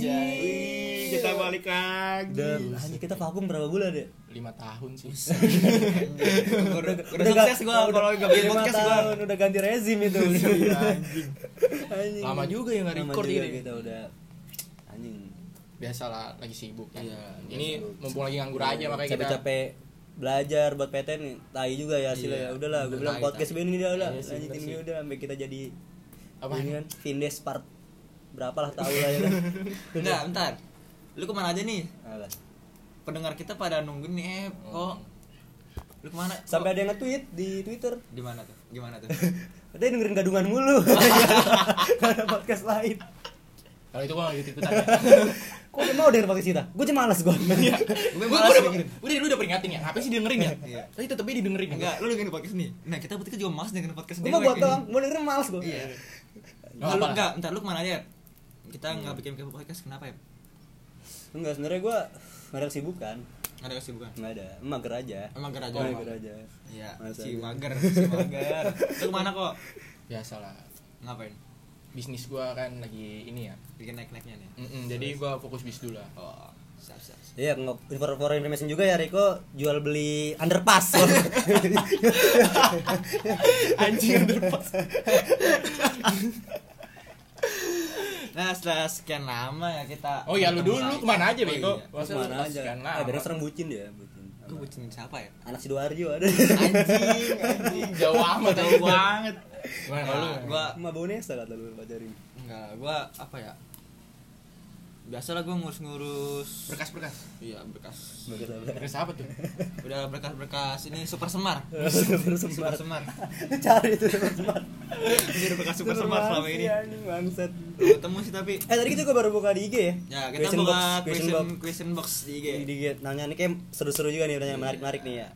Wih, kita balik lagi. Udah, hanya kita vakum berapa bulan ya? lima tahun sih udah, udah sukses gua kalau nggak bikin podcast gua. tahun, udah ganti rezim itu. Iya, anjing. lama juga ya nggak record ini kita udah anjing. biasalah lagi sibuk kan Iya, ini mumpung lagi nganggur aja makanya kita capek-capek belajar buat PTN nih tai juga ya hasilnya Iya, ya udahlah gue bilang podcast ini dia udah Iya sih, lanjutin ini udah sampai kita jadi Apa? ini kan Vindes part berapa lah tahu lah ya kan Enggak, bentar. Lu ke mana aja nih? Alah. Pendengar kita pada nungguin nih, eh, kok lu ke mana? Kok- sampai ada yang nge-tweet di Twitter di mana tuh? Gimana tuh? katanya dengerin gadungan mulu Gak ada podcast lain kalau itu gua nggak gitu ikutan ya kok dia mau denger podcast kita gue cuma malas gue Iya. Gue Gua- malas gua udah, dengerin. udah lu udah peringatin ya ngapain sih dengerin ya Iya. tapi tetep aja didengerin ya Enggak, lu dengerin podcast nih. Nah, kita bertiga juga malas dengerin podcast gue mau Dewek buat doang mau dengerin malas gue Iya. Enggak, lu enggak, entar lu ke mana aja? Kita enggak bikin podcast kenapa ya? enggak sebenarnya gue gak ada kesibukan Enggak ada kesibukan. nggak ada mager aja Emang gerak aja. mager aja Iya, si aja. mager, si mager. Lu ke mana kok? biasalah Ngapain? bisnis gua kan lagi ini ya Bikin naik-naiknya nih. Mm-mm, jadi gua fokus bis dulu lah Oh, siap, siap. siap. Iya, nggak for, for information juga ya Riko jual beli underpass. anjing underpass Nah, setelah sekian lama ya kita oh ya lu dulu lu ke mana aja bego Oh, iya. Masa lu Mana pas aja. sekian Eh, lama? bener serem bucin dia, bucin. Lu bucin siapa ya? Anak Sidoarjo ada. Anjing, anjing. jauh amat Jauh banget. Gimana kalau lu Nah, gua Sama Bonesa kata lu pacarin. enggak, gua apa ya? Biasalah gua ngurus-ngurus berkas-berkas Iya, berkas. Berkas apa tuh Udah berkas-berkas ini super semar. Super Super semar. semar. Cari itu super semar. Ini udah bekas super semar selama ini. Iya, bangsat. Ketemu sih tapi Eh tadi kita juga baru buka di IG ya. ya kita Question buka box, question question box. question box di IG. Di IG nanya nih kayak seru-seru juga nih pertanyaan menarik-menarik nih ya.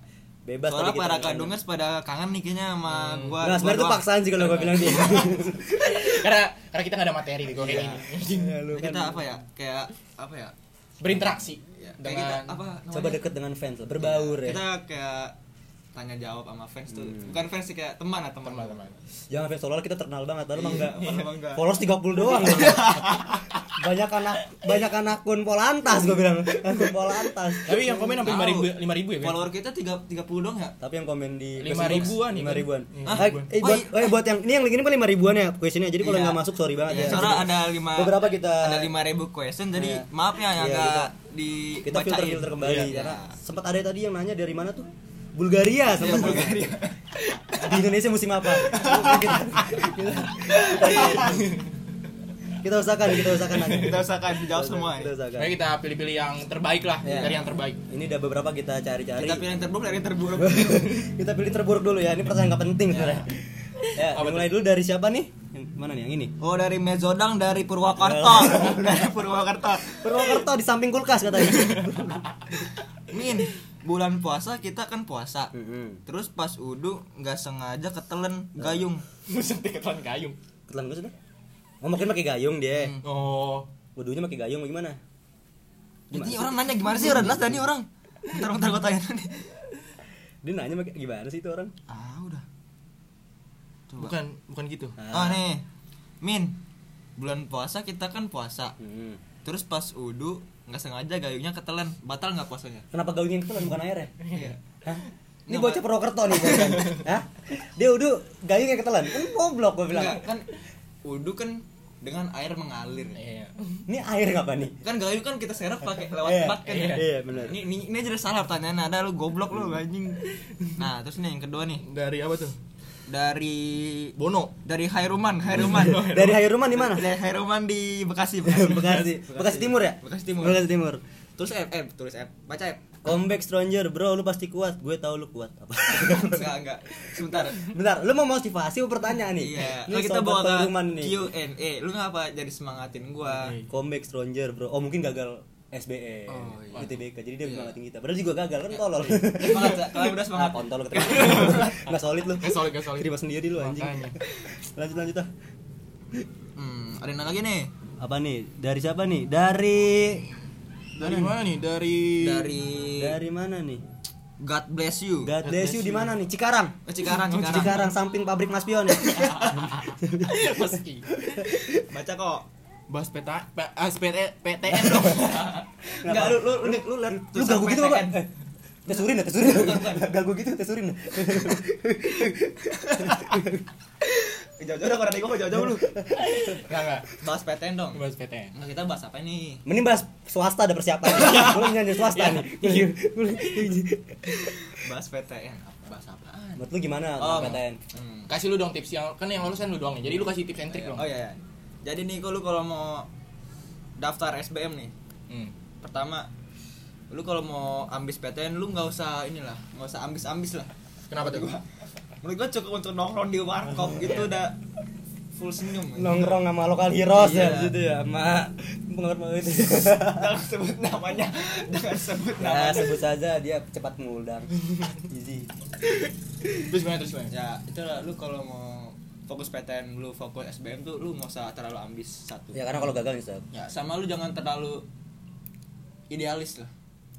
Bebas Soalnya para kandungers pada kangen nih kayaknya sama gua. Nah, sebenarnya itu gua paksaan sih kalau gua bilang dia. karena karena kita nggak ada materi bego kayak Iya. gini Ya, lu doang. Kita kan apa ya? Kayak apa ya? berinteraksi Ya, kayak dengan kita apa coba deket dengan fans lah, berbaur ya. Kita kayak tanya jawab sama fans tuh. Hmm. Bukan fans sih kayak teman lah teman. teman-teman Jangan fans solo kita terkenal banget, lalu mah enggak. Padahal mah enggak. Followers 30 doang. banyak anak banyak anak akun Polantas gue bilang. Akun Polantas. tapi yang komen sampai lima ribu lima ribu ya Ben? Follower kita tiga tiga puluh dong ya. Tapi yang komen di Lima ribuan nih, lima kan? ribuan. Ah, eh, buat, Oh, eh, buat yang ini yang link ini kan lima ribuan ya questionnya. Jadi kalau Iya. nggak masuk sorry banget Iya, ya. soalnya ada lima Beberapa kita- ada lima ribu question jadi Iya. maaf ya yang Iya, agak di kita filter filter kembali Iya. karena sempat ada tadi yang nanya dari mana tuh Bulgaria sempat Bulgaria di Indonesia musim apa kita, kita, kita usahakan kita usahakan nanya kita usahakan jawab semua kita ya. usahakan. Kita pilih-pilih yang terbaik lah Iya. dari yang terbaik. Ini udah beberapa kita cari-cari. Kita pilih yang terburuk dari yang terburuk. Kita pilih terburuk dulu ya ini pertanyaan nggak penting sebenarnya. Ya Apa mulai dulu dari siapa nih? Yang mana nih yang ini? Oh dari Mezodang dari Purwakarta. Dari Purwakarta. Purwokerto di samping kulkas katanya. Min bulan puasa kita kan puasa. Mm-mm. terus pas udu nggak sengaja ketelen gayung. Tiketan gayung? Ketelan gue sudah oh makin pakai gayung dia Hmm. oh Wudunya pakai gayung bagaimana? ini orang nanya gimana sih orang jelas tadi orang bentar bentar gue tanya nih Dia nanya pakai gimana sih itu orang? ah udah coba bukan bukan gitu oh nih Min bulan puasa kita kan puasa Hmm. terus pas udu nggak sengaja gayungnya ketelan batal nggak puasanya Kenapa gayungnya ketelan bukan air ya? Iya. Hah? Ini bocah Purwokerto nih bocah. Hah? Dia udah gayungnya ketelan. Kan goblok gua bilang. Enggak, kan udu kan dengan air mengalir. Iya Ini air apa nih? kan gayung kan kita serap pakai lewat Iya, bat kan iya, ya? iya, benar. ini, ini, ini aja udah salah pertanyaan. Ada lu goblok lu anjing. Nah terus nih yang kedua nih. Dari apa tuh? Dari Bono. Dari Hairuman Hairuman. Dari Hairuman di mana? dari Hairuman di Bekasi Bekasi. Bekasi. Bekasi Timur ya? Bekasi Timur. Bekasi Timur. terus F F tulis F. Baca F Comeback stranger, bro, lu pasti kuat. Gue tahu lu kuat. Apa? enggak enggak sebentar Bentar, lu mau motivasi apa pertanyaan nih? iya Ini kalau kita bawa ke nih. Q&A lu ngapa jadi semangatin gua Comeback stranger, bro. Oh, mungkin gagal SBE, Oh, iya. UTBK. Jadi dia Iya. semangatin kita. Padahal juga gagal kan tolol. semangat ya kalau udah semangat kontol lu keterima. Enggak solid lu. Gak solid, gak solid. Terima sendiri lu anjing. Lanjut lanjut ah. hmm, ada yang lagi nih Apa nih? Dari siapa nih? Dari dari mana nih dari dari dari mana nih? God bless you God bless you di mana nih? Cikarang. Oh, Cikarang Cikarang Cikarang samping pabrik Mas Pion ya. meski baca kok bahas peta ah, PT PTN dong. Enggak lu lu lu lu lihat Lu gagu gitu apa? Eh, tesurin ya, tesurin. Gagu gitu, tesurin. Jauh-jauh udah pada gua jauh-jauh lu. Enggak enggak. Bahas PTN dong. Bahas PTN. Nah, kita bahas apa nih? Mending bahas swasta ada persiapan. Gue nyanyi swasta nih. Bahas PTN. Apa- Bahas apaan? Menurut lu gimana Oh, tentang PTN? Hmm. Kasih lu dong tips yang kan yang lulusan lu doang nih. Jadi lu kasih tips and trick dong. Oh iya, iya. Jadi nih kalau lu kalau mau daftar SBM nih, Hmm. pertama lu kalau mau ambis PTN lu nggak usah inilah, nggak usah ambis-ambis lah. Kenapa tuh? Menurut gua cukup untuk nongkrong di warkop gitu udah full senyum. Nongkrong sama lokal heroes ya Iya. gitu ya, sama pengaruh itu. jangan sebut namanya, jangan sebut Ya namanya. sebut saja dia cepat mengundang. Easy. Terus gimana terus gimana? Ya, itulah lu kalau mau fokus PTN lu fokus SBM tuh lu nggak usah terlalu ambis satu. Ya karena kalau gagal bisa. Ya, sama lu jangan terlalu idealis lah.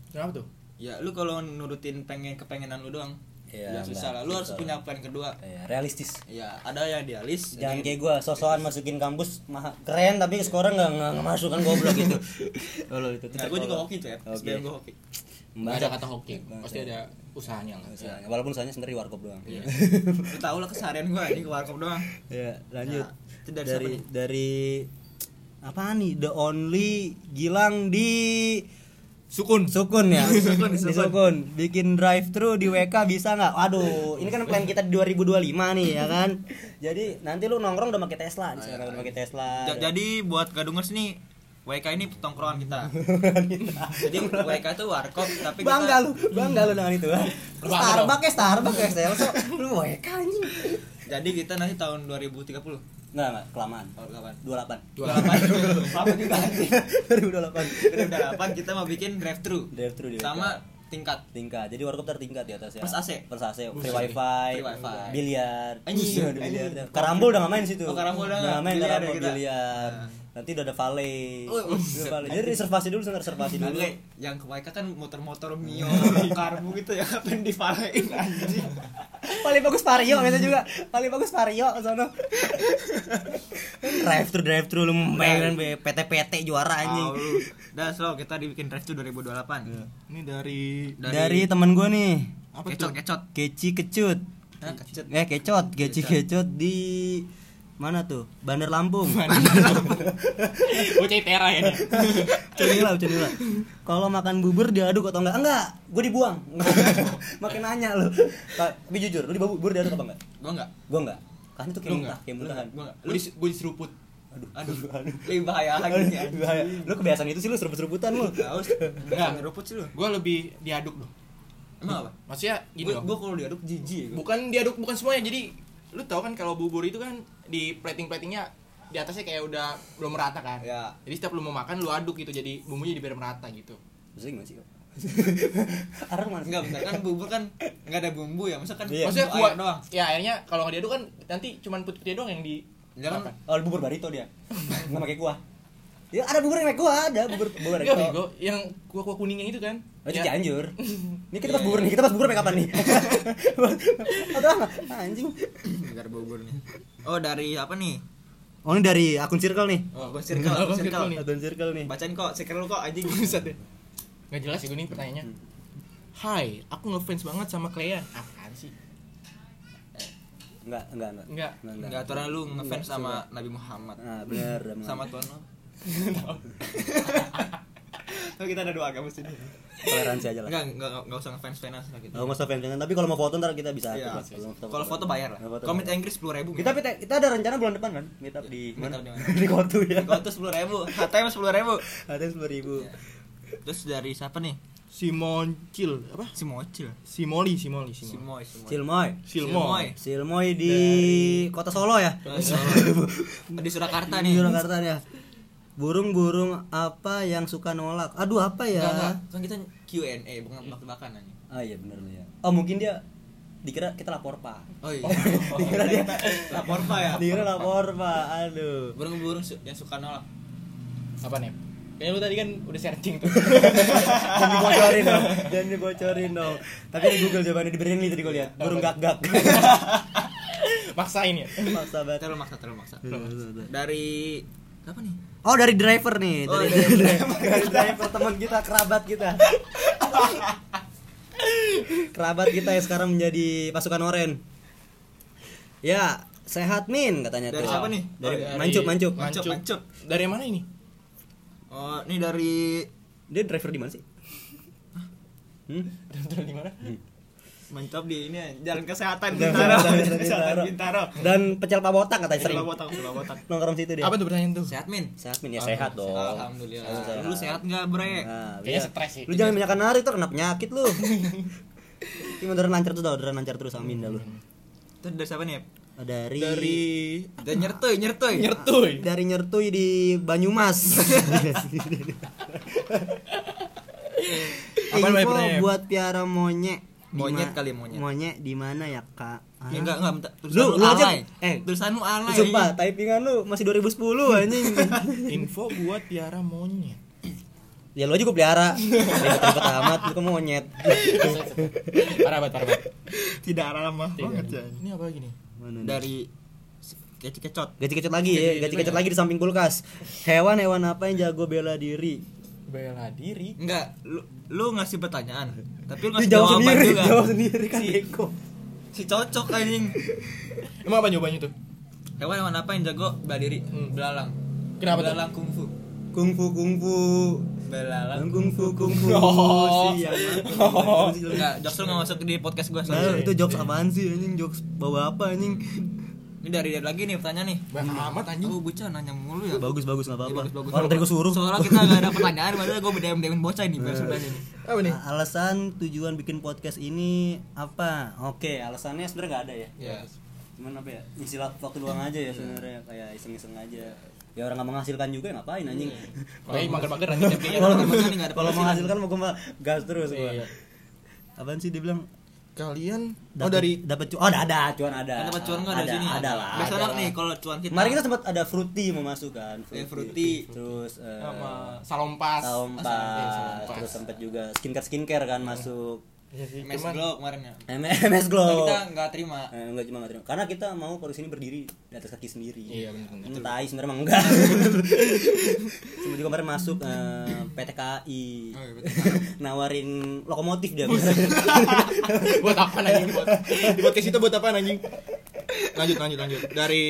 Kenapa tuh? Ya, lu kalau nurutin pengen kepengenan lu doang, Iya, ya susah lah. Lu harus punya plan kedua. Ya, realistis. Ya, ada yang idealis. Jangan kayak gua sosokan masukin kampus mah keren tapi skornya nggak nggak nggak masuk kan goblok gitu. Oh, lo itu. Nah, gue juga hoki tuh ya. Oke. SBM gue hoki. Enggak ada kata hoki. Pasti ada usahanya lah. Usahanya. Walaupun usahanya sebenarnya warkop doang. Iya. Lu tau lah keseharian gue ini ke warkop doang. Ya, lanjut. Nah, itu dari dari dari apa nih? The Only Gilang di Sukun. Sukun ya. Sukun, Di Sukun. Sukun. Bikin drive thru di WK bisa nggak? Waduh, ini kan plan kita di 2025 nih ya kan. Jadi nanti lu nongkrong udah pakai Tesla, misalnya udah pakai Tesla. Ja- jadi buat gadungers nih WK ini tongkrongan kita. Jadi WK itu warkop tapi kita bangga lu, bangga lu dengan itu. Starbucks ya Starbucks ya. Lu WK anjing. Jadi kita nanti tahun 2030. Enggak, enggak, kelamaan. Oh, kapan? 28. 28. Apa juga anjing? 2028. 2028 kita mau bikin drive thru. Drive thru di. Sama tingkat. tingkat. Jadi warkop tertingkat di atas ya. Plus AC. Plus AC, free wifi, Free wifi. biliar. Ada biliar. Karambol udah nggak main situ. Oh, karambol udah Nggak nggak. main karambol ya biliar. Nanti udah ada valet. Oh, Udah valet. Jadi reservasi dulu, sebentar reservasi dulu. Oke, yang ke WK kan motor-motor Mio, karbu gitu ya, ngapain divalein anjing. Paling bagus Vario biasa juga. Paling bagus Vario ke sono. drive thru drive thru lu main be PT-PT juara anjing. Dah, so kita dibikin drive thru 2028. Ini dari Dari, temen gue nih, apa kecot tuh? kecot. Keci Kecut. Nah, kecot. Eh kecot, Keci Kecut di mana tuh? Bandar Lampung. Bocah Tera ya. dia. Cunila, cunila. Kalau makan bubur diaduk atau enggak? Enggak, gue dibuang. Makin nanya lu. Tapi jujur, lu di bubur diaduk apa enggak? Gua enggak. Gue enggak. Kan itu kayak muntah, enggak? kayak muntahan. Gua enggak. Gue di gue diseruput. Aduh, Aduh, aduh. lebih bahaya lagi nih. anjing. Bahaya. Lu kebiasaan itu sih lu seruput-seruputan lu. Haus. Enggak ngeruput sih lu. Gue lebih diaduk loh. Emang apa? Maksudnya gini Gua, gua kalau diaduk jijik ya gua. Bukan diaduk bukan semuanya. Jadi lu tahu kan kalau bubur itu kan di plating-platingnya di atasnya kayak udah belum merata kan. Ya. Jadi setiap lu mau makan lu aduk gitu jadi bumbunya dibiar merata gitu. Bisa gimana sih? Arang mana? Enggak, bentar kan bubur kan enggak ada bumbu ya. Masa kan Iya. Maksudnya kuah doang. Ya akhirnya kalau nggak diaduk kan nanti cuman putih-putih doang yang di Jangan makan. Oh, bubur barito dia. Enggak pakai kuah. Ya ada bubur yang pakai kuah, ada bubur bubur Enggak barito. bego, yang kuah-kuah kuningnya itu kan. Oh, itu Ya, Cianjur. Ini kita pas bubur nih, kita pas bubur pakai kapan nih? Atau apa? Anjing. Enggak ada bubur nih. Oh, dari apa nih? Oh, ini dari akun circle nih. Oh, gua circle, Akun circle. circle nih. Akun circle nih. Bacain kok, circle lu kok anjing. Buset deh. Nggak jelas ya gue nih pertanyaannya. Hmm. Hai, aku ngefans banget sama Clea. Apaan sih? Enggak, enggak, enggak. Enggak. Enggak aturan lu ngefans Enggak, sama Nabi Muhammad. Nah, bener. bener. Sama Tuhan Oh, kita ada dua agama sini. toleransi aja lah. Enggak, enggak enggak usah ngefans fanas lah gitu. Oh, nggak usah fans jangan. Tapi kalau mau foto ntar kita bisa Iya. Kalau foto bayar lah. Kalau Komit. Inggris 10.000 ribu. Kita kita, kita ada rencana bulan depan kan? Meet up di mana? di mana? Di Kotu ya. Kalau tuh sepuluh ribu, HTM sepuluh ribu. Ada sepuluh ribu. Terus dari siapa nih? Simon Cil apa? Si Mocil. Simoli, Simoli, Si Simoli. Moy, si Moy. Silmoy. Silmoy. Silmoy di Kota Solo ya? Solo. Di Surakarta Di nih. Surakarta ya. Burung-burung apa yang suka nolak? Aduh, apa ya? Enggak, enggak. Kan kita Q&A, bukan tebak-tebakan aja. Ah iya benar ya. Oh, mungkin dia dikira kita lapor Pak. Oh iya. dikira dia Lapor Pak ya. dikira lapor Pak. Aduh. Burung-burung su- yang suka nolak. Apa nih? Kayaknya lu tadi kan udah searching tuh. Jangan dibocorin dong. Jangan dibocorin dong. Tapi di Google jawabannya di Berlin tadi gue lihat. Burung gak-gak. Maksain ya. Maksa banget. Terlalu maksa, terlalu maksa. Dari apa nih? Oh dari driver nih, Oh, dari, dari dari driver teman kita, kerabat kita. kerabat kita yang sekarang menjadi pasukan oren. Ya, sehat min katanya Dari tuh. siapa nih? Dari, Oh, dari- Mancup, Mancup. Mancup, Mancup. Dari mana ini? Oh, ini dari Dia driver di mana sih? Hmm? Dari mana? Mantap di ini jalan kesehatan Jalan Bintaro. Kesehatan Bintaro. Dan pecel pabotak katanya sering. Pulau Botak, Pulau Botak. Nongkrong situ dia. Apa tuh pertanyaan tuh? Sehat min? Sehat min ya sehat dong. Alhamdulillah. Lu sehat nggak bre? Nah, Kayaknya iya. stres sih. Lu jangan banyak nari tuh kena penyakit lu. Ini beneran lancar tuh dah, beneran lancar terus amin dah lu. Itu dari siapa nih? Dari Dari Dari nyertuy, nyertuy. nyertuy. dari nyertuy di Banyumas. Info buat piara monyet. Monyet kali, monyet. Monyet di mana ya, Kak? Ah. Ya, enggak, enggak, bentar. Lu, Tulisan lu aja alay. eh Tulisan lu alay. Sumpah, typingan lu masih 2010 anjing. Info buat piara monyet. ya lu aja gue pelihara. Ribet-ribet amat, lu monyet. Parah banget, parah banget. Tidak ramah banget ya. Ini apa lagi nih? Mana nih? Dari kecil kecot. Gaji kecot lagi ya, gaji kecot lagi di samping kulkas. Hewan-hewan apa yang jago bela diri? Bela diri. Enggak, lu, lu ngasih pertanyaan, tapi lu ngasih jawaban sendiri, juga. jawab sendiri kan Si, Eko. si cocok anjing. Emang apa jawabannya tuh? Hewan-hewan apa yang jago bela diri? Hmm. Belalang. Kenapa tuh? Belalang kungfu. Kungfu kungfu. Belalang. Kungfu kungfu. Oh. Siang. Oh. Enggak, jokes lu enggak masuk di podcast gua Nah, itu jokes apaan sih anjing? Jokes bawa apa anjing? Ini dari dia lagi nih pertanyaan nih. Banyak amat anjing. Lu bocah nanya mulu ya. Bagus bagus enggak Ya, apa-apa. bagus. Orang tadi suruh. Soalnya kita gak ada pertanyaan, padahal gue beda demin bocah ini biar sebenarnya nih. Apa nih? Alasan tujuan bikin podcast ini apa? Oke, alasannya sebenarnya nggak ada ya. Ya. Cuman apa ya? Isi waktu luang aja ya sebenarnya kayak iseng-iseng aja. Ya orang nggak menghasilkan juga ya ngapain anjing. Kayak mager-mager nanti tapi Kalau nggak ada Kalau menghasilkan mau gue gas terus gua. Iya. Apaan sih dia bilang? Kalian Dapet- oh dari dapat cu- oh ada ada cuan ada. Kan dapat cuan nggak dari Ada, sini? Ada lah. Biasanya nih kalau cuan kita. Kemarin kita sempat ada fruity mau masuk kan. Eh, Fruity. Terus eh, sama salompas. Salompas, Eh, salompas. terus sempat juga skincare skincare kan masuk. Iya sih, MS cuman Glow kemarin ya. M- MS Glow. Nah, kita nggak terima. Eh, enggak cuma nggak terima. Karena kita mau di sini berdiri di atas kaki sendiri. Iya, bener-bener. Hmm, tai sebenarnya emang enggak. Cuma juga kemarin masuk eh, PTKI. Oh, iya. Nawarin lokomotif dia. buat apa anjing buat di podcast itu buat apa anjing lanjut lanjut lanjut dari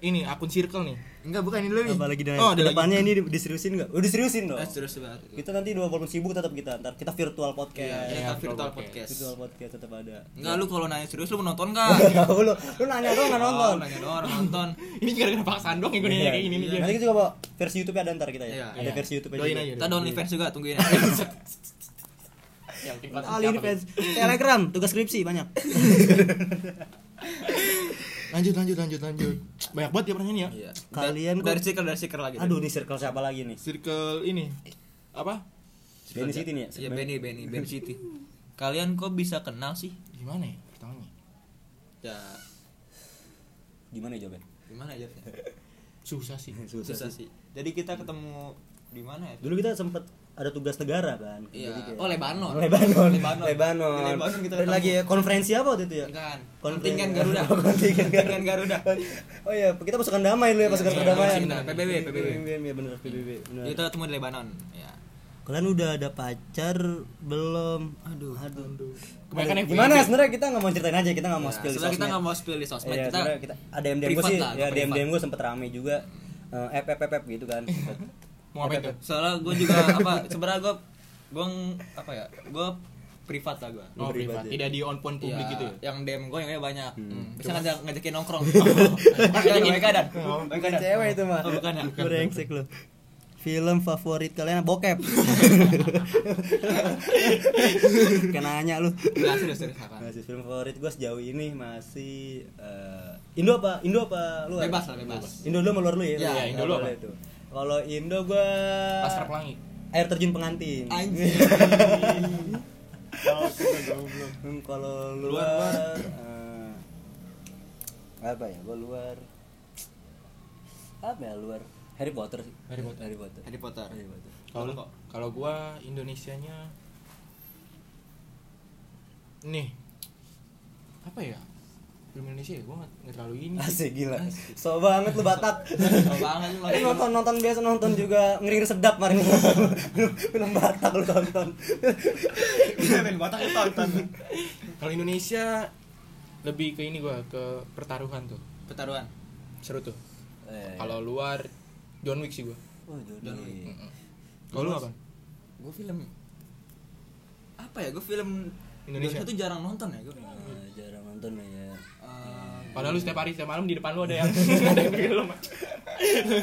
ini akun circle nih Enggak, bukan ini dulu nih. Apalagi dari Oh, ada depannya ini di- diseriusin enggak? Oh, diseriusin dong. Ah, serius banget. Kita nanti dua walaupun sibuk tetap kita ntar kita virtual Iya, podcast. kita Iya, virtual podcast. podcast. Virtual podcast tetap ada. Enggak, lu kalau nanya serius lu menonton enggak? lu, lu nanya dong nggak nonton. Oh, nanya doang orang nonton. ini gara-gara paksaan dong yang gue nanya kayak gini nih Nanti kita juga bawa versi YouTube ada ntar kita ya. Iya, ada iya. versi YouTube Doain juga. aja. Kita ada OnlyFans juga, tungguin. yang tingkat Ali ini fans Telegram, tugas skripsi banyak. lanjut lanjut lanjut lanjut banyak banget ya pertanyaannya ya Iya. Kalian Da- dari stiker dari stiker lagi. Aduh, nih circle siapa lagi nih? circle ini apa Benny City nih ya? Iya, Benny, Benny, Benny City. Kalian kok bisa kenal sih? gimana ya pertanyaannya Ya, Gimana ya jawabnya? gimana aja? susah sih Susah sih. Jadi kita ketemu di mana ya? Dulu kita sempet ada tugas negara kan. Iya. Jadi kayak- Oh, Lebanon. Lebanon. Lebanon. Lebanon. Lebanon kita lagi ya, konferensi apa waktu itu ya? Kan. Konferensi. Kontingen Garuda. Kontingen Kontingen Garuda. Oh iya, kita pasukan damai dulu ya, pasukan Iya, perdamaian. benar, PBB, PBB. Ya benar PBB. Benar. Kita ketemu di Lebanon. Ya. Kalian udah ada pacar belum? Aduh, aduh. Kebanyakan yang Gimana sebenarnya kita nggak mau ceritain aja, kita nggak mau spill di kita nggak mau spill di sosmed. Iya, kita sebenarnya kita ada DM DM gue sih, ya. DM DM gue sempet rame juga. Eh, ep ep gitu kan. mau ngapain tuh soalnya gue juga apa sebenarnya gue gue apa ya gue privat lah gue oh privat privat ya. tidak di on phone publik gitu ya yang DM gue yang banyak Hmm. bisa ngajak ngajakin nongkrong bukan ini keadaan bukan ada Cewek itu mah. oh, bukan ya Brengsek lu. Film favorit kalian bokep. Kayak nanya lu. nggak serius serius apa Masih film favorit gue sejauh ini masih eh, Indo apa? Indo apa luar? bebas lah bebas Indo dulu sama luar lu ya? Ya, Nggak Indo dulu apa? tuh. Kalau Indo gua Laskar Pelangi air terjun pengantin. anjing Hmm, Kalau luar, eh, apa ya? Gua luar apa ya luar? Harry Potter sih. Harry Potter. Harry Potter. Harry Potter Harry Potter. kalau kok kalau gua Indonesianya nih apa ya film Indonesia ya gue nggak terlalu ini Asik gila. So banget lu Batak. Tau banget lu Lu lagi nonton nonton biasa nonton juga ngeri sedap kemarin film Batak lu tonton. Main Batak lu tonton. kalau Indonesia lebih ke ini gue ke pertaruhan tuh Pertaruhan. seru tuh Eh, kalau luar John Wick sih gue oh, Jody. John Wick. kalau lu apa Gue film apa ya? Gue film Indonesia. tuh jarang nonton ya gue. Eh, jarang nonton ya. Padahal lu setiap hari setiap malam di depan lu ada yang ada yang film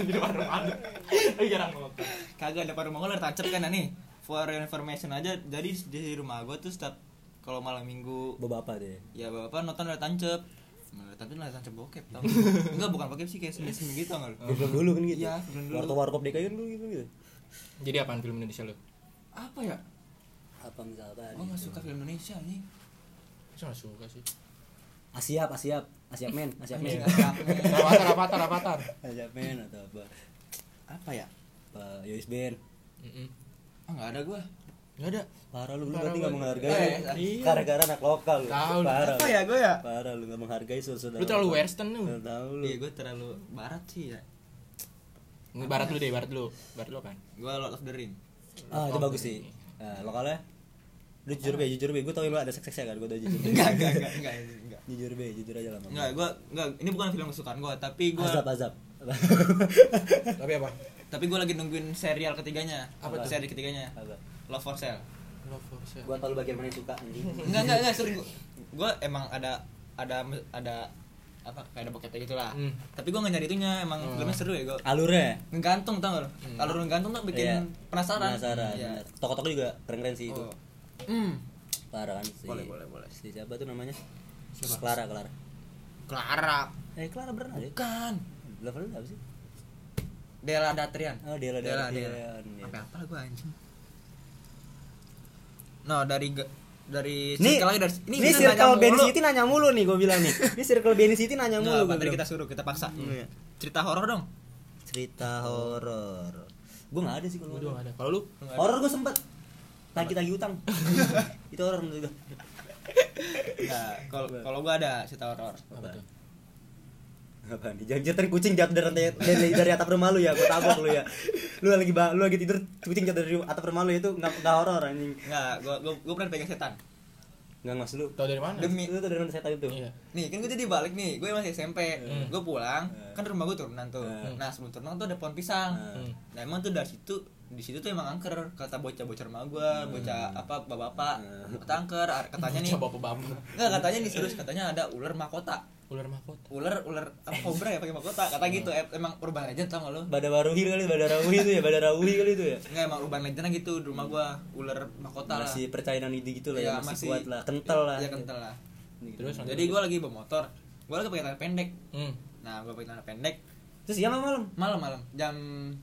di depan rumah lu. Lu jarang nonton. kagak ada rumah gue ada tancap kan nah, nih. For information aja. Jadi di rumah gue tuh setiap kalau malam minggu Bawa apa deh? ya bapak nonton ada tancap. Tancap ada tancap bokep tau. Enggak bukan bokep sih kayak semi-semi gitu enggak lu? Film dulu kan gitu. Iya, film dulu. Warkop warkop DKI kan dulu gitu gitu. Jadi apaan film Indonesia lu? Apa ya? Apa misalnya? Gue gak suka film Indonesia nih. Saya gak suka sih. Asiap, Asiap, Asiap men, Asiap men. Avatar, Avatar, Avatar. Asiap men atau apa? Apa ya? Apa Yois Ben? Mm-mm. Ah enggak ada gua. Nggak ada. Parah lu, lu berarti gak menghargai. Eh, iya. Gara-gara anak lokal lu. Tahu. Parah. Apa ya gue ya? Parah lu gak menghargai saudara. Lu terlalu western lu. Nggak Tahu lu. Iya gue terlalu barat sih ya. Barat lu deh, barat lu. Barat lu kan. Gue Lord of the Ring. Ah, itu bagus sih. Nah, lokalnya lu jujur be, jujur be, gue tau lu ada seks-seksnya kan, gue tau jujur be. Enggak, enggak, enggak, enggak, enggak. Jujur be, jujur aja lah. Enggak, gue enggak. Ini bukan film kesukaan gue, tapi gue Azab, azab. Tapi apa? tapi gue lagi nungguin serial ketiganya. Apa tuh? Seri ketiganya. Azab. Love for Sale. Love for Sale. Gua tau lu bagian mana yang suka anjing. Enggak, enggak, enggak, serius. Gue emang ada ada ada apa kayak ada bokepnya gitu lah. Hmm. Tapi gue nggak nyari itunya, emang Hmm. filmnya seru ya gue. Alurnya. Ngegantung tau gak lo? Hmm. Alur ngegantung tuh bikin Iya. penasaran. Penasaran. Iya. Toko-toko juga keren-keren sih itu. Hmm. Parah kan sih. Boleh, boleh, boleh. Si siapa tuh namanya? Siapa? Clara, Clara. Clara. Eh, Clara berenang ya? Bukan. Levelnya apa sih? Dela Datrian. Oh, Dela Dela, Datrian, Dela. iya. Apa apa gue anjing. No, dari dari Nih, circle lagi dari ini, kita circle nanya Benny mulu. City nanya mulu nih gue bilang nih. Ini circle Benny City nanya mulu. gua tadi kita suruh, kita paksa. Iya. Cerita horor dong. Cerita horor. Gue nggak ada sih kalau Gua juga nggak ada. Kalau lu? Horor gue sempet tagih-tagih utang. Itu horor menurut gue. Nah, kalau kalau gue ada cerita horor. Apa tuh? Apa nih? Jangan jatuhin kucing jatuh dari, dari, dari atap rumah lu ya, gue tabok lu ya. Lu lagi lu lagi tidur kucing jatuh dari atap rumah lu itu nggak nggak horor anjing. Enggak, gue gue gue pernah pegang setan. Nggak ngas lu. Tahu dari mana? Demi Lu tuh dari mana setan itu? Iya. Nih kan gue jadi balik nih, gue masih SMP, Hmm. gue pulang, kan rumah gue turunan tuh. Hmm. Nah sebelum turunan tuh ada pohon pisang. Hmm. Nah emang tuh dari situ di situ tuh emang angker kata bocah-bocah rumah gue, bocah apa bapak-bapak, Hmm. kata angker, katanya nih, Coba bapak nggak katanya nih serius katanya ada ular mahkota, Ular mahkota. ular ular apa kobra ya pakai mahkota, kata gitu, em- emang urban legend tau gak lo? Badawaruhi kali, Badarawuhi itu ya, Badarawuhi kali itu ya. Nggak emang urban legendnya gitu di rumah gue, ular mahkota lah. Masih percayaan ini gitu lah ya, Iya, masih, kuat lah, kental lah. Iya kental lah. Terus Jadi gue lagi bawa motor, gue lagi pakai celana pendek. Hmm. Nah gue pakai celana pendek, Terus siang apa malam? malam-malam jam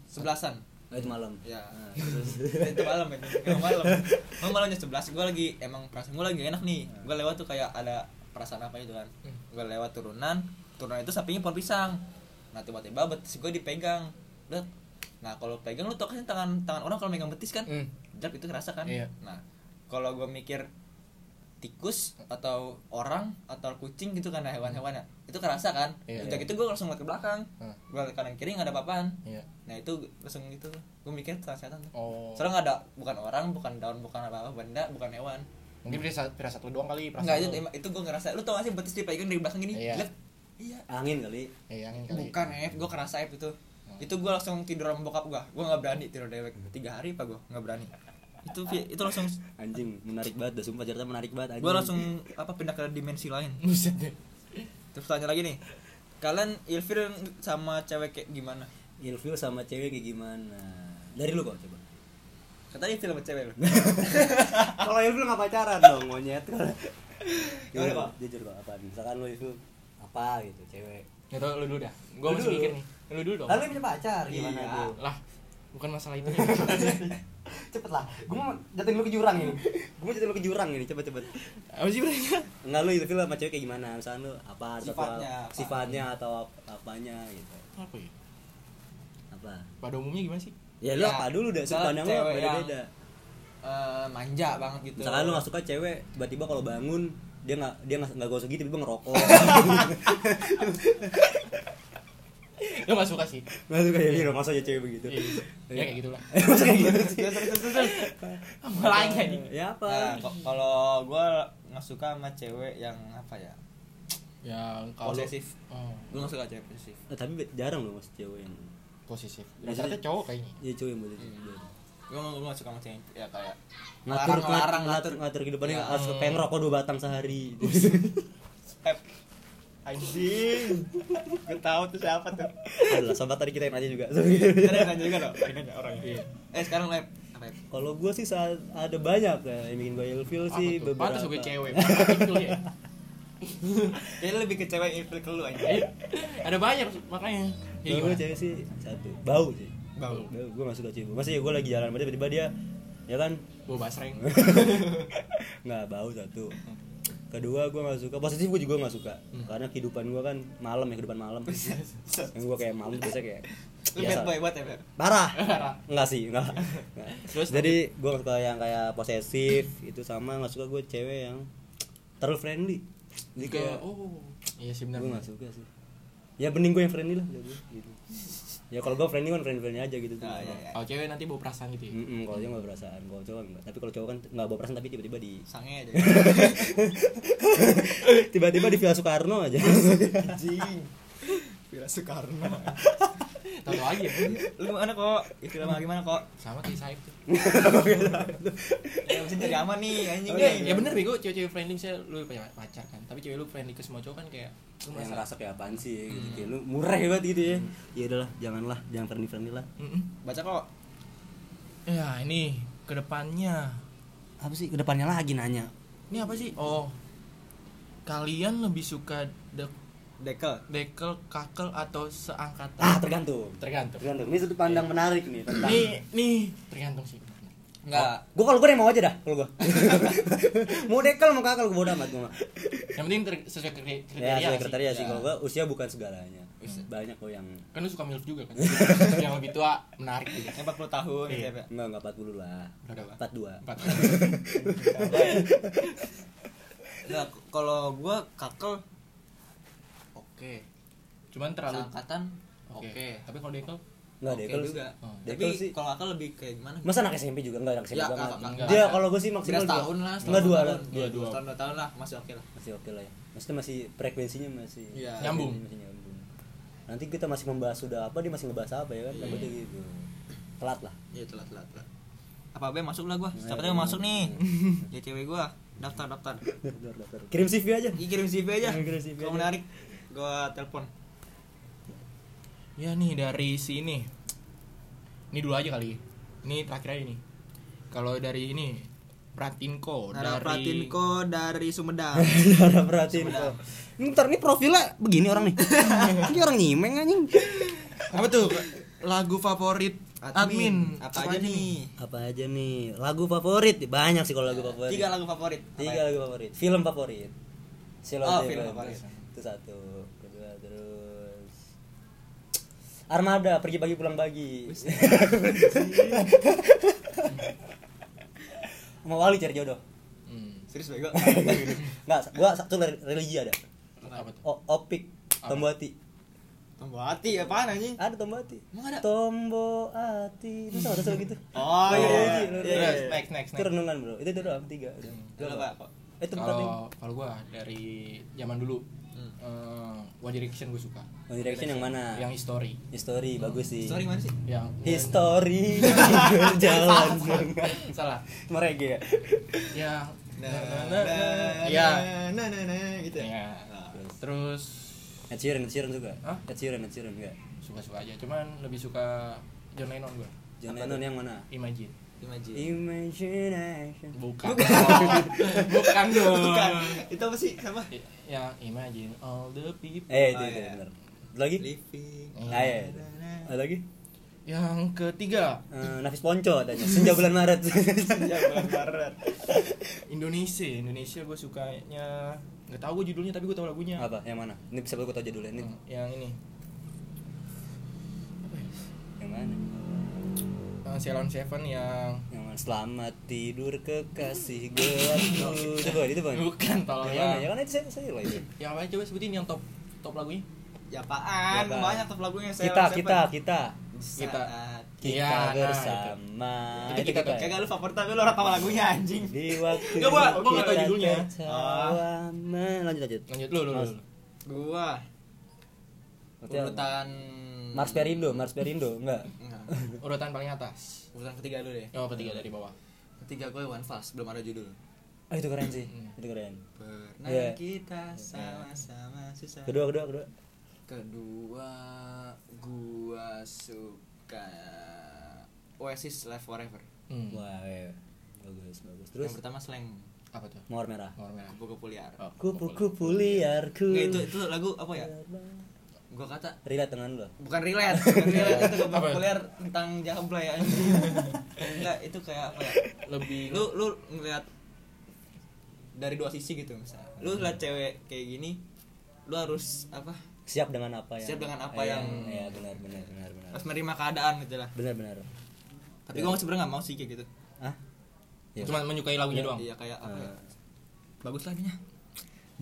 sebelasan. Oh, itu malam. Ya. Nah, itu malam itu emang malam emang malamnya sebelas gue lagi emang perasaan gue lagi gak enak nih gue lewat tuh kayak ada perasaan apa itu kan Hmm. gue lewat turunan turunan itu sampingnya pohon pisang nah tiba-tiba betis gue dipegang Lihat. nah kalau pegang lu tau kan tangan tangan orang kalau megang betis kan Hmm. Itu kerasa kan Iya. nah kalau gue mikir tikus atau orang atau kucing gitu kan hewan-hewan. Ya itu kerasa kan? Iya, Udah iya. gitu gue langsung ngeliat ke belakang. Hmm. gue liat kanan kiri nggak ada apa-apaan. Iya. nah itu langsung gitu. Gue mikir kesehatan tuh. Oh. soalnya nggak ada bukan orang bukan daun bukan apa apa benda bukan hewan. Mungkin firasat firasat lu doang kali perasaan Enggak itu lu. itu gue ngerasa lu tau gak sih betis dipegang dari belakang gini? Iya. lihat. Iya. Angin kali. Iya, angin kali. bukan Ep. Gue kerasa Ep itu. Itu gue langsung tidur sama bokap gue gue nggak berani tidur dewek. Tiga hari apa gue nggak berani itu itu langsung Anjing, menarik banget, dah sumpah cerita menarik banget anjing. gue langsung apa pindah ke dimensi lain Buset deh. terus tanya lagi nih kalian ilfil sama cewek kayak gimana ilfil sama cewek kayak gimana? Dari lu kok coba. katanya ilfil sama cewek lu Kalau ilfil nggak pacaran dong, monyet. Gimana kok? Jujur kok apa? Misalkan lu ilfil apa gitu, cewek. Nggak tahu lu dulu dah. Gua Lu masih dulu. mikir nih. Lu dulu dong. Lalu punya pacar gimana Iya. tuh? Lah, bukan masalah itu. Cepet lah, gue mau jatuhin lu ke jurang ini Gue mau jatuhin lu ke jurang ini, cepet cepet Apa sih mereka? Enggak lu ilfil sama cewek kayak gimana? Misalkan lu apa atau Sifatnya, apa, apa. sifatnya atau ap- apanya gitu Apa ya? Apa? Pada umumnya gimana sih? Ya lu Ya, apa dulu dah, sudut misalnya pandang lu cewek beda-beda Eh, manja banget gitu Misalkan lu gak suka cewek, tiba-tiba kalau bangun dia nggak dia nggak nggak gosok gitu, tiba ngerokok. Lu gak suka sih? Masuk kayak gitu, masa aja cewek begitu. Iya, ya kayak gitulah. Masa kayak gitu sih. Apa lagi anjing? Ya apa? Nah, kalau gua nggak suka sama cewek yang apa ya Yang kalau posesif Oh, gue nggak suka cewek posesif Nah, tapi jarang loh mas cewek yang posesif. Biasanya- Rata-rata cowok kayaknya. ya cewek yang boleh gue gue nggak suka sama cewek ya kayak ngatur ngelarang, ngatur ngatur kehidupannya Ya. harus pengen rokok dua batang sehari Pep anjing. Gue tahu tuh siapa tuh. Adalah sobat tadi kita yang nanya juga. Ntar yang nanya juga dong yang nanya orangnya eh sekarang lab lab kalau gue sih saat ada banyak ya, yang bikin gue ilfeel sih tuh? beberapa. Pantes gue cewek. Itu ya. Kayaknya lebih ke cewek yang ke lu aja Iya. Ada banyak makanya. Ya gue cewek sih satu bau sih. Bau. Bau gue gak suka cewek masih ya gue lagi jalan tiba-tiba dia ya kan? Bau basreng. nggak bau satu kedua gue gak suka. Positif gue juga gak suka. Hmm. karena kehidupan gue kan malam ya kehidupan malam. Yang gue kayak malam biasa kayak lu bad boy buat ya parah. Enggak sih enggak Terus jadi gue gak suka yang kayak posesif itu sama. Gak suka gue cewek yang terlalu friendly. Jadi kayak oh, iya sih gue benar. gak suka sih. Ya bening gue yang friendly lah gue, gitu ya kalau gue friendly kan friendly friendly aja gitu Nah, iya, iya. Kalau cewek nanti bawa perasaan gitu ya. Mm-mm, kalau dia nggak perasaan kalau cowok enggak tapi kalau cowok kan nggak bawa perasaan tapi tiba-tiba di sange aja tiba-tiba di Villa Soekarno aja anjing Villa Soekarno Tahu lagi ya. lu mana kok istilah mah gimana kok Sama kayak Saif tuh. aman nih anjing. Ya, nih ya bener bego. Cewek-cewek friendly misalnya lu punya pacar kan, tapi cewek lu friendly ke semua cowok kan kayak lu yang merasa ngerasa kayak apaan sih gitu kayak lu murah banget gitu ya. Ya udahlah janganlah jangan friendly friendly lah. Mm-mm. baca kok. Ya, ini ke depannya. Apa sih? Ke depannya lagi nanya. Ini apa sih? Oh. Kalian lebih suka de- dekel. dekel, kakel atau seangkatan? ah tergantung. Tergantung. tergantung. Ini sudut pandang menarik nih tentang Nih, nih, tergantung sih. Enggak gue kalau gue mau aja dah kalau gue mau dekel mau kakak gue bodoh amat gue Yang penting ter- sesuai kri- kriteria. ya sesuai sih. kriteria sih Ya. kalau gue usia bukan segalanya Usia. banyak kok yang Kan lu suka milf juga kan? yang lebih tua menarik gitu. yang 40 tahun Iya. gitu ya enggak enggak 40 lah Berapa? 42 Empat. Nah, kalau gua kakel Oke. Cuman terlalu seangkatan Oke. oke. Tapi kalau dekel enggak Oke dekel juga. Oh. Tapi sih. kalau akal lebih kayak gimana? masa anak SMP juga enggak anak SMP Ya, banget enggak. dia kalau gue sih maksimal Maksimal dua. tahun lah, enggak dua lah Dua, Dua, dua dua. tahun, dua tahun lah, masih oke lah. masih oke lah ya maksudnya masih frekuensinya masih Iya. Nyambung. masih nyambung nanti kita masih membahas sudah apa dia masih ngebahas apa ya kan Iya. takutnya gitu telat lah Iya, telat, telat, telat. Apa be masuk lah gua. Siapa tahu mau masuk nih. Ya cewek gua. Daftar, daftar. Daftar, daftar. kirim CV aja Ih, kirim CV aja. Kirim CV Kalau menarik, gua telepon. Ya nih dari sini. Ini. Dulu aja kali. Ini terakhir aja nih. Kalau dari ini Pratinko Nara dari Pratinko dari Sumedang. Cara perhatiin kok ntar nih profilnya begini orang nih. Ini orang nyimeng anjing. Apa tuh? Lagu favorit admin, Apa aja nih? apa aja nih? Lagu favorit. Banyak sih kalau lagu favorit. Tiga lagu favorit. tiga Apa lagu favorit. Film favorit. Silo Oh, film favorit. itu satu kedua terus Armada pergi pagi pulang pagi mau wali cari jodoh Hmm. Serius bego. Enggak, gua satu re- religi ada. Apa tuh? O, opik, Apa? tombo hati. Tombo hati apaan anjing? Ada tombo hati. Emang ada? Tombo hati. Itu sama ada gitu. Oh iya, iya. iya, iya, iya. Next, next, Itu renungan, Bro. Itu itu doang tiga. Dulu Pak. kok. Itu. Kalau kalau gua dari zaman dulu Hmm. eh, One Direction gue suka. One Direction yang mana? Yang history. History bagus sih. Sorry mana sih? Yang History jalan salah. mereka ya. Yang Nah, nah, nah, Iya. nah, nah, nah, gitu ya. Ya. Terus Ed Sheeran, Ed Sheeran juga. Hah? Ed Sheeran, Ed Sheeran enggak. suka-suka aja. Cuman lebih suka John Lennon gue. John Lennon yang mana? Imagine. Imagine. Imagination. Bukan. Bukan dong. Bukan. Itu apa sih? Sama? Yang Imagine all the people. Eh, itu Oh, itu iya. benar. Lagi? Living. Ah, iya. Ada lagi? Yang ketiga Eh, Nafis Ponco adanya senja bulan Maret. Senja bulan Maret. Indonesia. Indonesia gue sukanya nggak tahu gue judulnya tapi gue tahu lagunya. Apa? Yang mana? Ini bisa gue tahu judulnya ini. Hmm, Yang ini. Apa ya? Yang mana? Eh, Ceylon Seven yang Yang? Selamat tidur kekasih gelapku Coba itu bang Bukan tolong Yang mana? ya. Ya kan itu saya, saya lah itu Yang apa coba sebutin yang top top lagunya? Ya apaan? Ya. Banyak tuh lagunya saya. Kita, kita, kita Kita. Kita Iya, nah, bersama itu. Itu kita, Itu Kagak lu favorit tapi lu orang tahu lagunya anjing. Di waktu Nggak, gua- gua nggak tahu kita judulnya. Men, Lanjut, lanjut Lanjut lu lu. Gua Urutan Mars Perindo, Mars Perindo, enggak Enggak. Urutan paling atas. Urutan ketiga dulu deh. Oh, ketiga dari bawah. Ketiga gue One Fast, belum ada judul. Oh itu keren sih, Hmm. itu keren Pernah Iya. kita sama-sama susah. Kedua, kedua, kedua Kedua gua suka Oasis Live Forever. Hmm. Wah, iya. bagus, bagus Terus Terus, yang pertama slang Apa tuh? mawar merah Mawar merah. kupu-kupu liar. Oh, Kupu-kupu liarku Nggak, itu itu lagu apa ya? Gua kata Relate dengan lo bukan relate, bukan relate itu kupu-kupu liar tentang jablay anjing. Enggak, itu kayak apa ya? Lebih Lu lu ngeliat dari dua sisi gitu misalnya. Lu liat cewek kayak gini, lu harus apa? Siap dengan apa ya Siap dengan apa Iya, yang- Iya, benar, benar, benar, benar Harus menerima keadaan gitu lah. Benar, benar Tapi gua sebenarnya nggak mau sih kayak gitu. Ah? Ya. cuma menyukai lagunya doang. Iya kayak apa ya? Eh. Bagus lah ininya.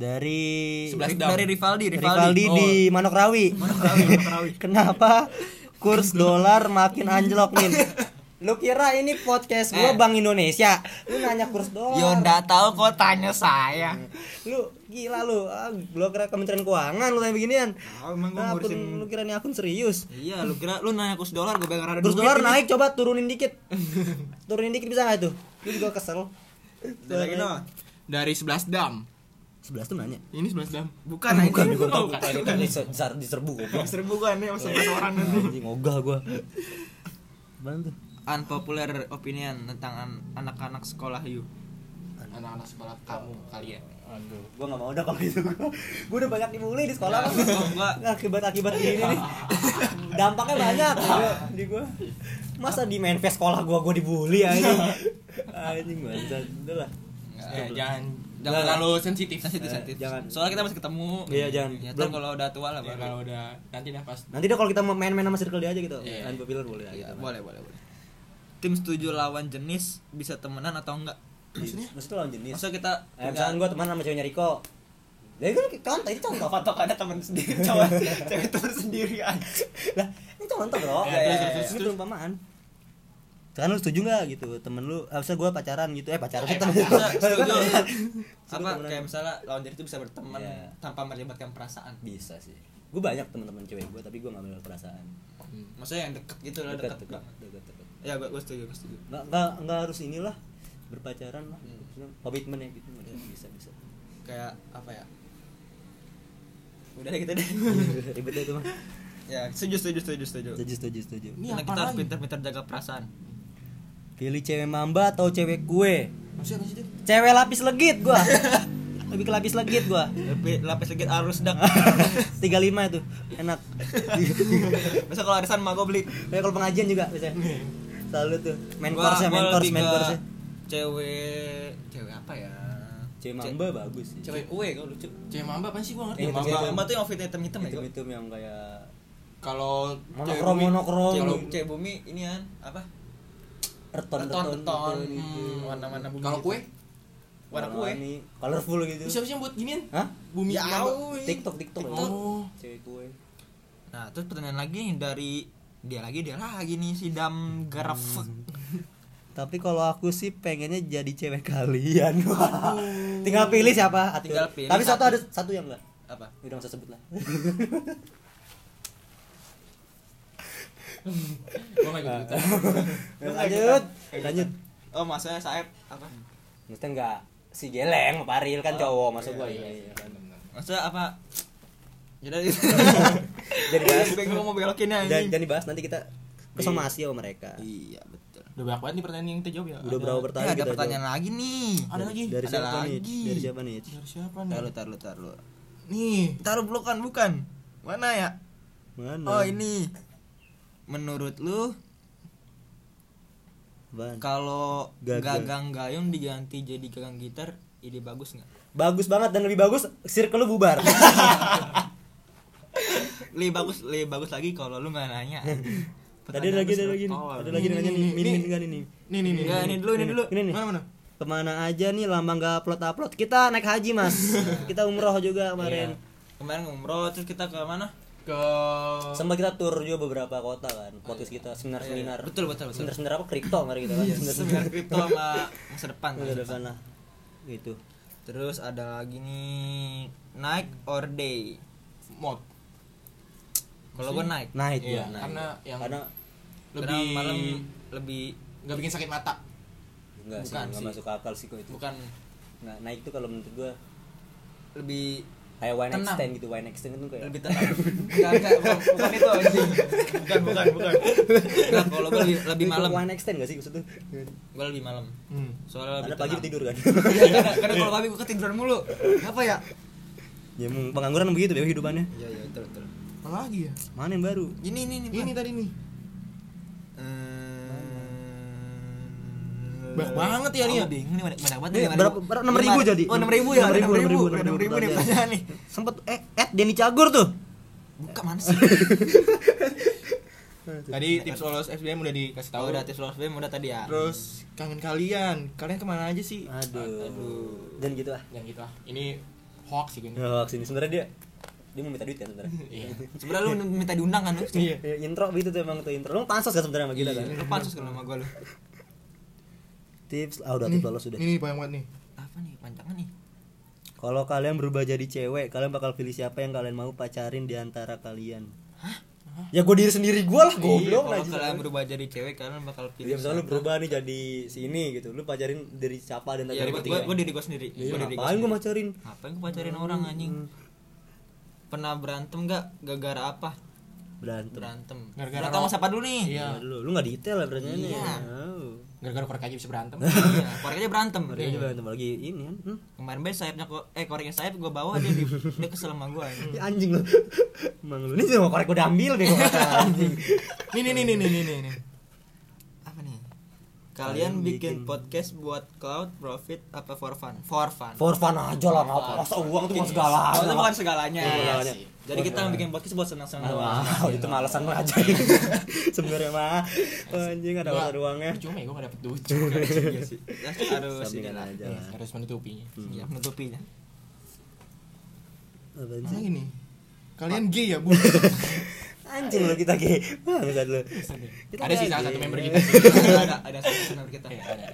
Dari Sebelas Dari, dari Rivaldi, Rivaldi, Rivaldi. di Manokrawi. Kenapa kurs dolar makin anjlok nih? Lu kira ini podcast gua Eh. Bank Indonesia? Lu nanya kurs dolar. Yo nggak tahu kok tanya saya. Lu gila lu. Ah, lu kira Kementerian Keuangan lu tanya beginian. Oh, emang gua Akun, ngurusin lu kira ini akun serius? Iya, lu kira lu nanya kurs dolar gue bayar ada Kurs dolar ini. naik coba turunin dikit. turunin dikit bisa nggak itu? Lu juga kesel. Lagi no. Dari 11 dam. 11 tuh nanya. Ini 11 dam. Bukan anjing. Bukan, bukan, Oh, bukan. Itu diser- diserbu goblok. Seribu kan ya sebelas orang nanti. Anjing ogah gua. Apaan tuh? Unpopular opinion tentang an- anak-anak sekolah you. Anak-anak sekolah kamu kalian. Aduh. Gua gak mau udah kalau gitu gua. Gua udah banyak dibully di sekolah kan. Gua- gua- Akibat-akibat ini nih. Dampaknya banyak di gua. Masa di manifest sekolah gua gua dibully anjing. Anjing bangsat. Udah lah. Ya, jangan Jangan. terlalu sensitif. Sensitif, Eh, sensitif. jangan. Soalnya kita masih ketemu. Iya, jangan. Ya, Belum. kalau udah tua lah Ya, baru. kalau udah nanti dah pas. Nanti dah kalau kita mau main-main sama circle dia aja gitu. Iya. Unpopular boleh lah Iya, gitu. boleh, boleh, boleh. Tim setuju lawan jenis bisa temenan atau enggak? Maksudnya? Maksudnya lawan jenis. Masa kita Eh, misalkan gua teman sama ceweknya Riko. Ya kan kan tadi contoh. patok ada teman sendiri cowok cewek teman sendiri aja lah ini contoh bro Iya, iya, iya. ini perumpamaan kan lu setuju nggak gitu temen lu ah, misalnya gue pacaran gitu eh pacaran Eh, temen- Bisa, setuju. Setuju apa kayak misalnya lawan jenis itu bisa berteman Iya. tanpa melibatkan perasaan. Bisa sih. Gue banyak teman-teman cewek gue tapi gue nggak melihat perasaan. Maksudnya yang deket gitu lah dekat deket, dekat banget. dekat dekat ya gue gue setuju gue setuju. Nggak nggak nggak harus inilah berpacaran lah. Hmm. Komitmen ya gitu udah bisa bisa. Kayak apa ya? Udah deh gitu deh. Ribet deh itu mah. Ya setuju setuju setuju setuju. Setuju setuju setuju. Ini kita harus pintar-pintar jaga perasaan pilih cewek mamba atau cewek kue Maksudnya sih cewek lapis legit gua. Lebih ke lapis legit gua. Tapi lapis lagi harus dak. 35 itu enak. Masa kalau arisan mah gue beli. Kayak kalau pengajian juga biasanya. Selalu tuh. Main Gua- course ya main course lebih main course cewek cewek apa ya? Cewek mamba bagus sih. cewek kue kau lucu. Cewek mamba apa sih gua ngerti? Iya, mamba. cewek mamba tuh yang outfitnya hitam hitam ya hitam kau? hitam yang kayak Kalau cewek monokrom bumi- monokrom cewek, gitu. cewek bumi ini kan apa reton Reton, reton. gitu. Hmm, warna-warna bumi Kalau gitu. kue? warna kue colorful gitu Siapa sih yang buat ginian? Hah? Bumi Ya, tiktok tiktok Oh. cewek kue nah terus pertanyaan lagi nih dari dia lagi dia lagi nih si dam garaf tapi kalau aku sih pengennya jadi cewek kalian tinggal pilih siapa atur. Tinggal pilih tapi satu satu. ada satu yang enggak apa udah nggak usah sebut lah Enggak ikut. lanjut. Lanjut. Oh maksudnya Saeb apa? Maksudnya enggak si Geleng Paril kan cowok masuk gua. iya, ini kan. maksudnya apa? Jadi Jadi bahas. Bingung mau belokin ya dan dibahas nanti kita ke somasi sama mereka. Iya betul. Udah banyak banget nih pertanyaan yang kita jawab ya. udah Ada- berapa pertanyaan ada kita pertanyaan jawab? lagi nih. Ada lagi. dari Ada siapa nih? lagi. dari siapa nih? Dari siapa nih? taruh taruh taruh. Nih. taruh bukan bukan. Mana ya? Mana? Oh ini menurut lu kalau Gagang. gayung diganti jadi gagang gitar ide bagus nggak bagus banget dan lebih bagus circle lu bubar lebih bagus lebih bagus lagi kalau lu nggak nanya Tadi ada lagi ada lagi. Ada lagi Nih, nanya nih, nih. nih, Min nih. min kan ini. Nih nih nih. Ini dulu, ini dulu. Ini nih. Mana mana? Ke mana aja nih lama nggak upload upload? Kita naik haji mas. kita umroh juga kemarin. Kemarin umroh terus kita ke mana? Ke Sama kita tur juga beberapa kota kan. Podcast kita seminar seminar. Betul, betul, betul. Seminar seminar apa? Kripto kemarin kita kan. Seminar Seminar kripto sama masa depan. Udah depan lah. Gitu. Terus ada lagi nih night or day. mod. Kalau gue night. Night Iya, gua, night. karena yang karena Karena lebih malam lebih nggak bikin sakit mata. enggak sih, Bukan sih. masuk akal sih kok itu. bukan Nggak, naik tuh kalau menurut gua lebih kayak wine Tenang. extend gitu, wine extend itu kayak lebih tenang. Enggak, bukan, bukan itu anjing. Bukan, bukan, bukan. Enggak, kalau gue lebih, lebih malam. Wine extend gak sih maksudnya? Gue lebih malam. Hmm. Soalnya lebih Ada pagi tenang. tidur kan. Iya, karena, karena kalau pagi gue ketiduran mulu. Apa ya? ya emang pengangguran begitu deh hidupannya. Iya, iya, betul, betul. Apa lagi ya? Mana yang baru? Ini, ini, ini. Ini tadi nih. Eh, Banyak banget ya, nih ya? Oh, nih, banyak banyak banget. Iya, nih, berapa- enam ribu jadi? Oh, enam ribu ya? Enam ribu, Enam ribu, ribu, enam ribu nih pertanyaan nih. Sempet eh Ed Denny Cagur tuh. Buka mana sih? Tadi tips lolos SBM udah dikasih tahu. Udah tips lolos BEM udah tadi ya. Terus kangen kalian. Kalian ke mana aja sih? Aduh. Dan gitu ah. Yang gitu lah. Ini hoax sih ini. Oh, sini sebenarnya dia dia mau minta duit kan sebenarnya. Iya. Sebenarnya lu minta diundang kan lu? Iya. Ya, intro gitu tuh emang tuh intro. Lu pansos kan sebenarnya sama kita kan. Lu pansus kan sama gue lu. Tips ah udah tips lolos sudah. Ini banyak banget nih. Apa nih panjangan nih? Kalau kalian berubah jadi cewek, kalian bakal pilih siapa yang kalian mau pacarin di antara kalian? Ya gue diri sendiri gue lah, Iya, goblok kalau anjing. kalian berubah jadi cewek kalian bakal pilih Ya misalnya lu berubah nih jadi sini gitu, lu pacarin dari siapa dan Iya, antara gue gue diri gue sendiri. Iya, Gua diri gua ngapain gue sendiri. macarin? Ngapain gue pacarin orang anjing? Pernah berantem gak? Gara-gara apa? Berantem. Berantem. Gara-gara sama siapa dulu nih? Iya. Ya, dulu, lu nggak detail lah pertanyaannya. Iya. Oh. Gara-gara korek aja bisa berantem. Iya, keluarganya berantem. Mereka aja berantem lagi ini kan. Hmm. Kemarin beres sayapnya kok eh koreknya sayap gue bawa dia di, dia kesel sama gue Ya, anjing lu. Emang lu ini semua korek udah ambil deh anjing. Nih nih nih nih nih nih Kalian bikin, bikin- podcast buat cloud profit apa for fun for fun For fun aja lah ngapa masa uang tuh bukan segalanya. Oh, itu bukan segalanya. Iya segalanya. sih. Jadi kita bikin podcast buat senang-senang doang. Wow, itu malasan lu aja. Sebenarnya mah anjing ada alasan uangnya. Cuma ya gue gak dapet duit. Iya sih. Ya, harus ini aja Iya, lah. Harus menutupinya. Iya, menutupinya. Apa nih? Kalian gay ya, Bu? Anjing lu kita ge. Bangsat lu. Kita Ada sih salah satu member kita. ada ada satu channel kita. Iya, ada.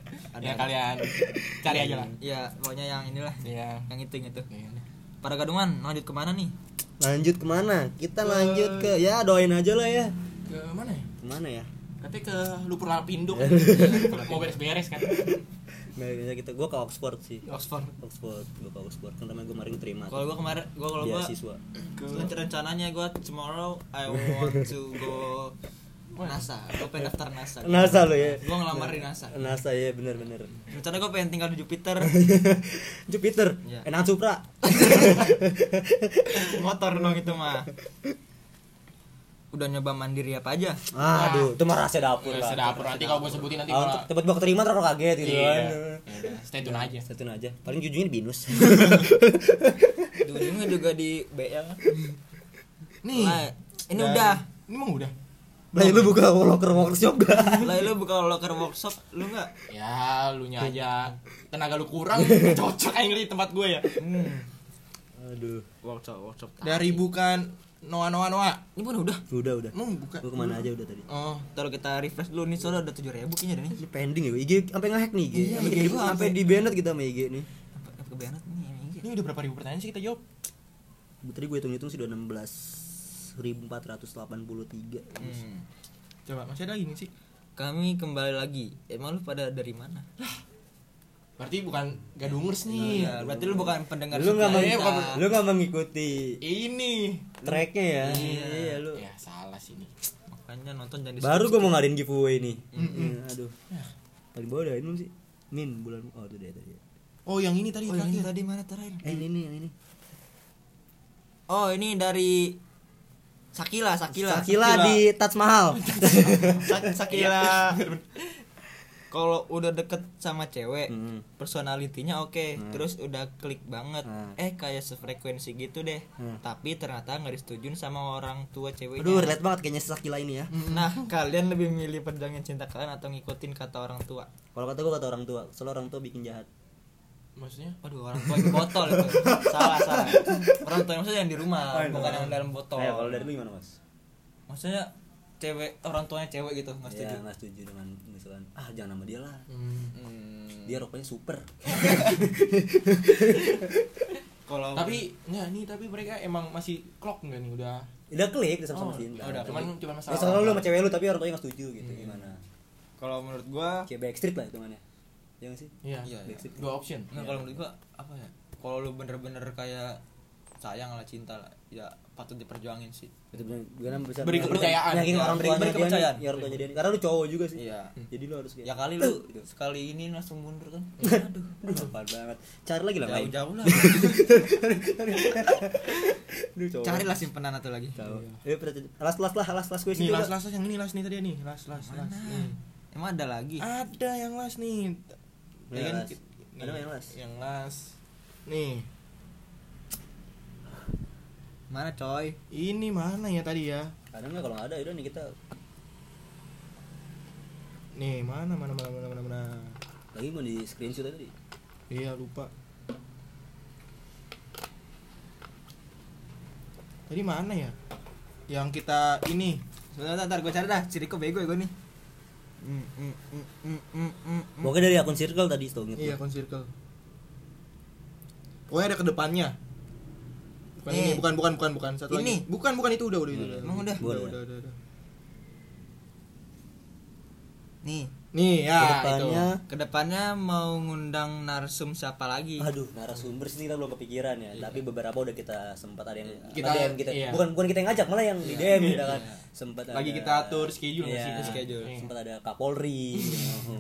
Ya kalian cari aja lah. Iya, pokoknya yang inilah. Iya. Yang itu yang itu. Iya. Para gadungan lanjut ke mana nih? Lanjut ke mana? Kita lanjut ke ya doain aja lah ya. Ke mana ya? Ke mana ya? Katanya ke Lupur Lapindo. Mau beres-beres kan. Bisa kita gua ke Oxford sih. Oxford. Oxford, gua ke Oxford. Kan namanya gua kemarin terima. Kalau gua kemarin gua kalau gua beasiswa. Rencana- rencananya gua tomorrow I want to go NASA. Gua pengen daftar NASA. NASA lo ya. Gua ngelamar di NASA. NASA ya bener-bener. Rencana gua pengen tinggal di Jupiter. Jupiter, Iya. enak Supra. Motor dong itu mah. Udah nyoba mandiri apa aja? Aduh, itu mah rahasia dapur Udah lah. sedapur nanti kalau gue sebutin nanti Ah, malah untuk tiba-tiba keterima terus kaget gitu Iya. kan. Ya udah, stay tune aja. Satu aja. Paling jujurnya di binus. Di ujungnya juga di BL. Nih. Ini Dan- udah. Ini emang udah. Lah lu buka locker workshop gak? Lah lu buka locker workshop, lu enggak? Ya, lu nya aja tenaga lu kurang cocok aja di tempat gue ya. Hmm. Aduh, Workshop, workshop. Dari bukan Noah Noah Noah. Ini pun udah. udah udah. Emang bukan. Gua ke mana aja udah tadi. Oh, Taruh kita refresh dulu nih, soalnya udah 7000 kayaknya dah nih. Ini pending ya. IG sampai ngehack nih IG. Iya, Sampai IG di- gua sampai sampai- di banned kita sama IG nih. Apa apa kebanget nih ini? Ini udah berapa ribu pertanyaan sih kita jawab? Tadi gue hitung-hitung sih udah 16.483. Hmm. coba masih ada lagi nih sih. Kami kembali lagi. Emang lu pada dari mana? Berarti bukan gadungers nih. Iya, berarti lu bukan pendengar Lu nggak meng- kita. lu nggak mengikuti Ini. tracknya ya? Iya. Iya lu. Ya salah sih nih. Makanya nonton jangan di Baru gue mau ngadain giveaway nih. Iya, Aduh. Paling bawah udah ini sih. Min bulan oh itu dia tadi. Oh, yang ini tadi Oh, yang ini tadi mana terakhir? Eh ini yang ini. Oh, ini dari Sakila, Sakila. Sakila di Taj Mahal. Sa- Sakila. Kalau udah deket sama cewek Hmm. personalitinya oke terus udah klik banget Hmm. eh kayak sefrekuensi gitu deh Hmm. tapi ternyata nggak disetujuin sama orang tua ceweknya Aduh, relate banget kayaknya sesak gila ini ya. nah kalian lebih milih perjuangin cinta kalian atau ngikutin kata orang tua Kalau kata gua kata orang tua, soalnya orang tua bikin jahat. maksudnya Waduh orang tua di botol itu salah salah orang tua yang maksudnya yang di rumah bukan yang dalam botol kalau dari lu gimana, Mas? maksudnya cewek orang tuanya cewek gitu nggak Ya, setuju nggak setuju dengan misalkan ah jangan sama dia lah. Hmm. Dia rokoknya super. kalau tapi nggak nih tapi mereka emang masih klok nggak nih udah Udah klik udah sama-sama Oh, cinta. udah, cuman cuman Ya, masalah soalnya lu sama cewek lu tapi orang tuanya nggak setuju gitu Hmm. gimana? kalau menurut gua Kayak Backstreet lah hitungannya. Ya nggak sih? iya Iya, iya. Backstreet. dua option Nggak, kalau menurut gua apa ya kalau lu bener-bener kayak sayang lah cinta lah ya patut diperjuangin sih Itu benar gimana bisa Beri kepercayaan. Yakin Iya, orang beri- tuanya beri dia kepercayaan. nih, ya orang tuanya dia nih. Karena lu cowok juga sih. iya Jadi lu harus kayak ya kali lu sekali ini langsung mundur kan aduh apaan banget. Cari lagi lah lain. jauh-jauh lah cowok. carilah simpenan atau lagi. Eh, last last lah, last last gue nih sih. las las yang ini las nih tadi nih las las las nih. emang ada lagi ada yang las nih Ya kan, las. ki- Ada nih, yang las. yang las nih mana coy? Ini mana ya tadi ya? Ada nggak kalau nggak ada udah nih kita. Nih mana mana mana mana mana, mana. lagi mau di screenshot tadi. iya lupa. Tadi mana ya? Yang kita ini. Sebentar bentar gue cari dah. Ciriko bego ya gue nih. Mm, mm, mm, mm, mm, mm. Pokoknya dari akun circle tadi tuh iya gua. kon circle. Pokoknya ada ke depannya bukan Nih. ini bukan bukan bukan bukan satu Ini. lagi bukan bukan itu udah udah itu Hmm. Emang udah? udah Udah. udah udah, udah. nih nih ya Ke depannya ke depannya mau ngundang narsum siapa lagi Aduh, narasumber sih kita belum kepikiran ya. Tapi beberapa udah kita sempat ada yang Kita- nge-DM kita. iya. Bukan bukan kita yang ngajak, malah yang di DM gitu kan. Sempat lagi ada- kita atur schedule Iya, sih schedule. Iya. Sempat ada Kapolri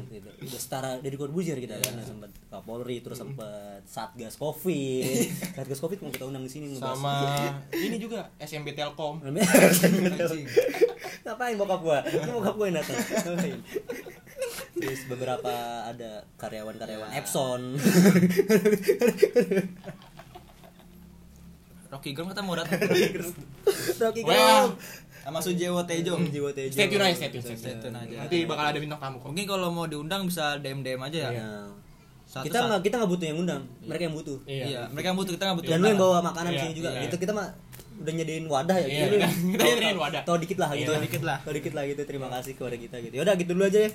gitu. Udah setara dari Corbuzier kita kan sempat Kapolri terus sempat Satgas Covid. Satgas Covid mau kita undang di sini sama ini juga SMB Telkom Ngapain bokap gua? Ini bokap gua yang datang. Ngapain? Terus beberapa ada karyawan-karyawan Epson. Rocky Gerung kita mau datang Rocky Wah. Gerung. sama Sujewo Tejo Jiwa Tejo. stay tune aja stay tune, stay tune. aja. nanti bakal ada bintang tamu kok mungkin kalau mau diundang bisa DM DM aja ya Iya. Satu, kita nggak kita nggak butuh yang undang, mereka yang butuh. iya mereka yang butuh kita nggak butuh Dan lu yang bawa makanan Iya, sini juga. iya. Gitu kita mah udah nyediain wadah ya. Iya, gitu. kita- nyediain wadah. Tahu dikit lah gitu. Iya, dikit lah. Tahu dikit lah gitu. Terima kasih kepada kita gitu. Yaudah gitu dulu aja ya.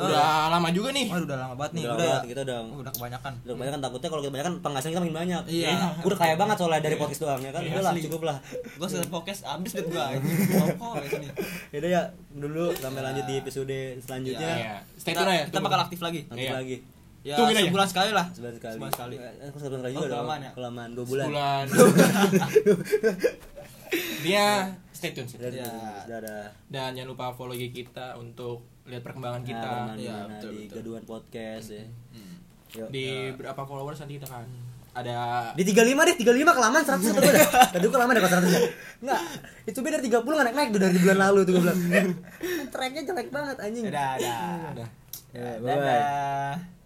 Udah lama juga nih Waduh, udah lama banget nih Udah udah, kita udah udah kebanyakan udah kebanyakan takutnya kalau kita kebanyakan penghasilan kita makin banyak. Iya. Udah kaya banget soalnya dari podcast doang ya kan. Udah lah cukup lah. gue sudah podcast abis duit gue rokok ya Yaudah ya dulu sampai lanjut di episode selanjutnya. Iya. stay kita, tune aja kita bakal aktif lagi Iya. lagi. ya Tungguin aja. sebulan sekali lah Sebulan sekali. sebulan sekali Eh, kok sebulan sekali Oh, juga dong. kelamaan ya? Kelamaan 2 bulan. bulan dia stay tune. Udah, Ya. udah dan jangan lupa follow IG kita untuk lihat perkembangan kita kita Iya, ya, betul, di betul. gaduhan podcast ya. Hmm. Yuk. di berapa followers nanti kita kan ada Di 35 deh, 35 kelamaan 100 atau dah. Tadi gua kelamaan deh kalau 100 ya. Enggak. Itu beda 30 enggak naik-naik tuh dari bulan lalu tuh gua bilang. Tracknya jelek banget anjing. dadah dadah Ya, bye-bye. dadah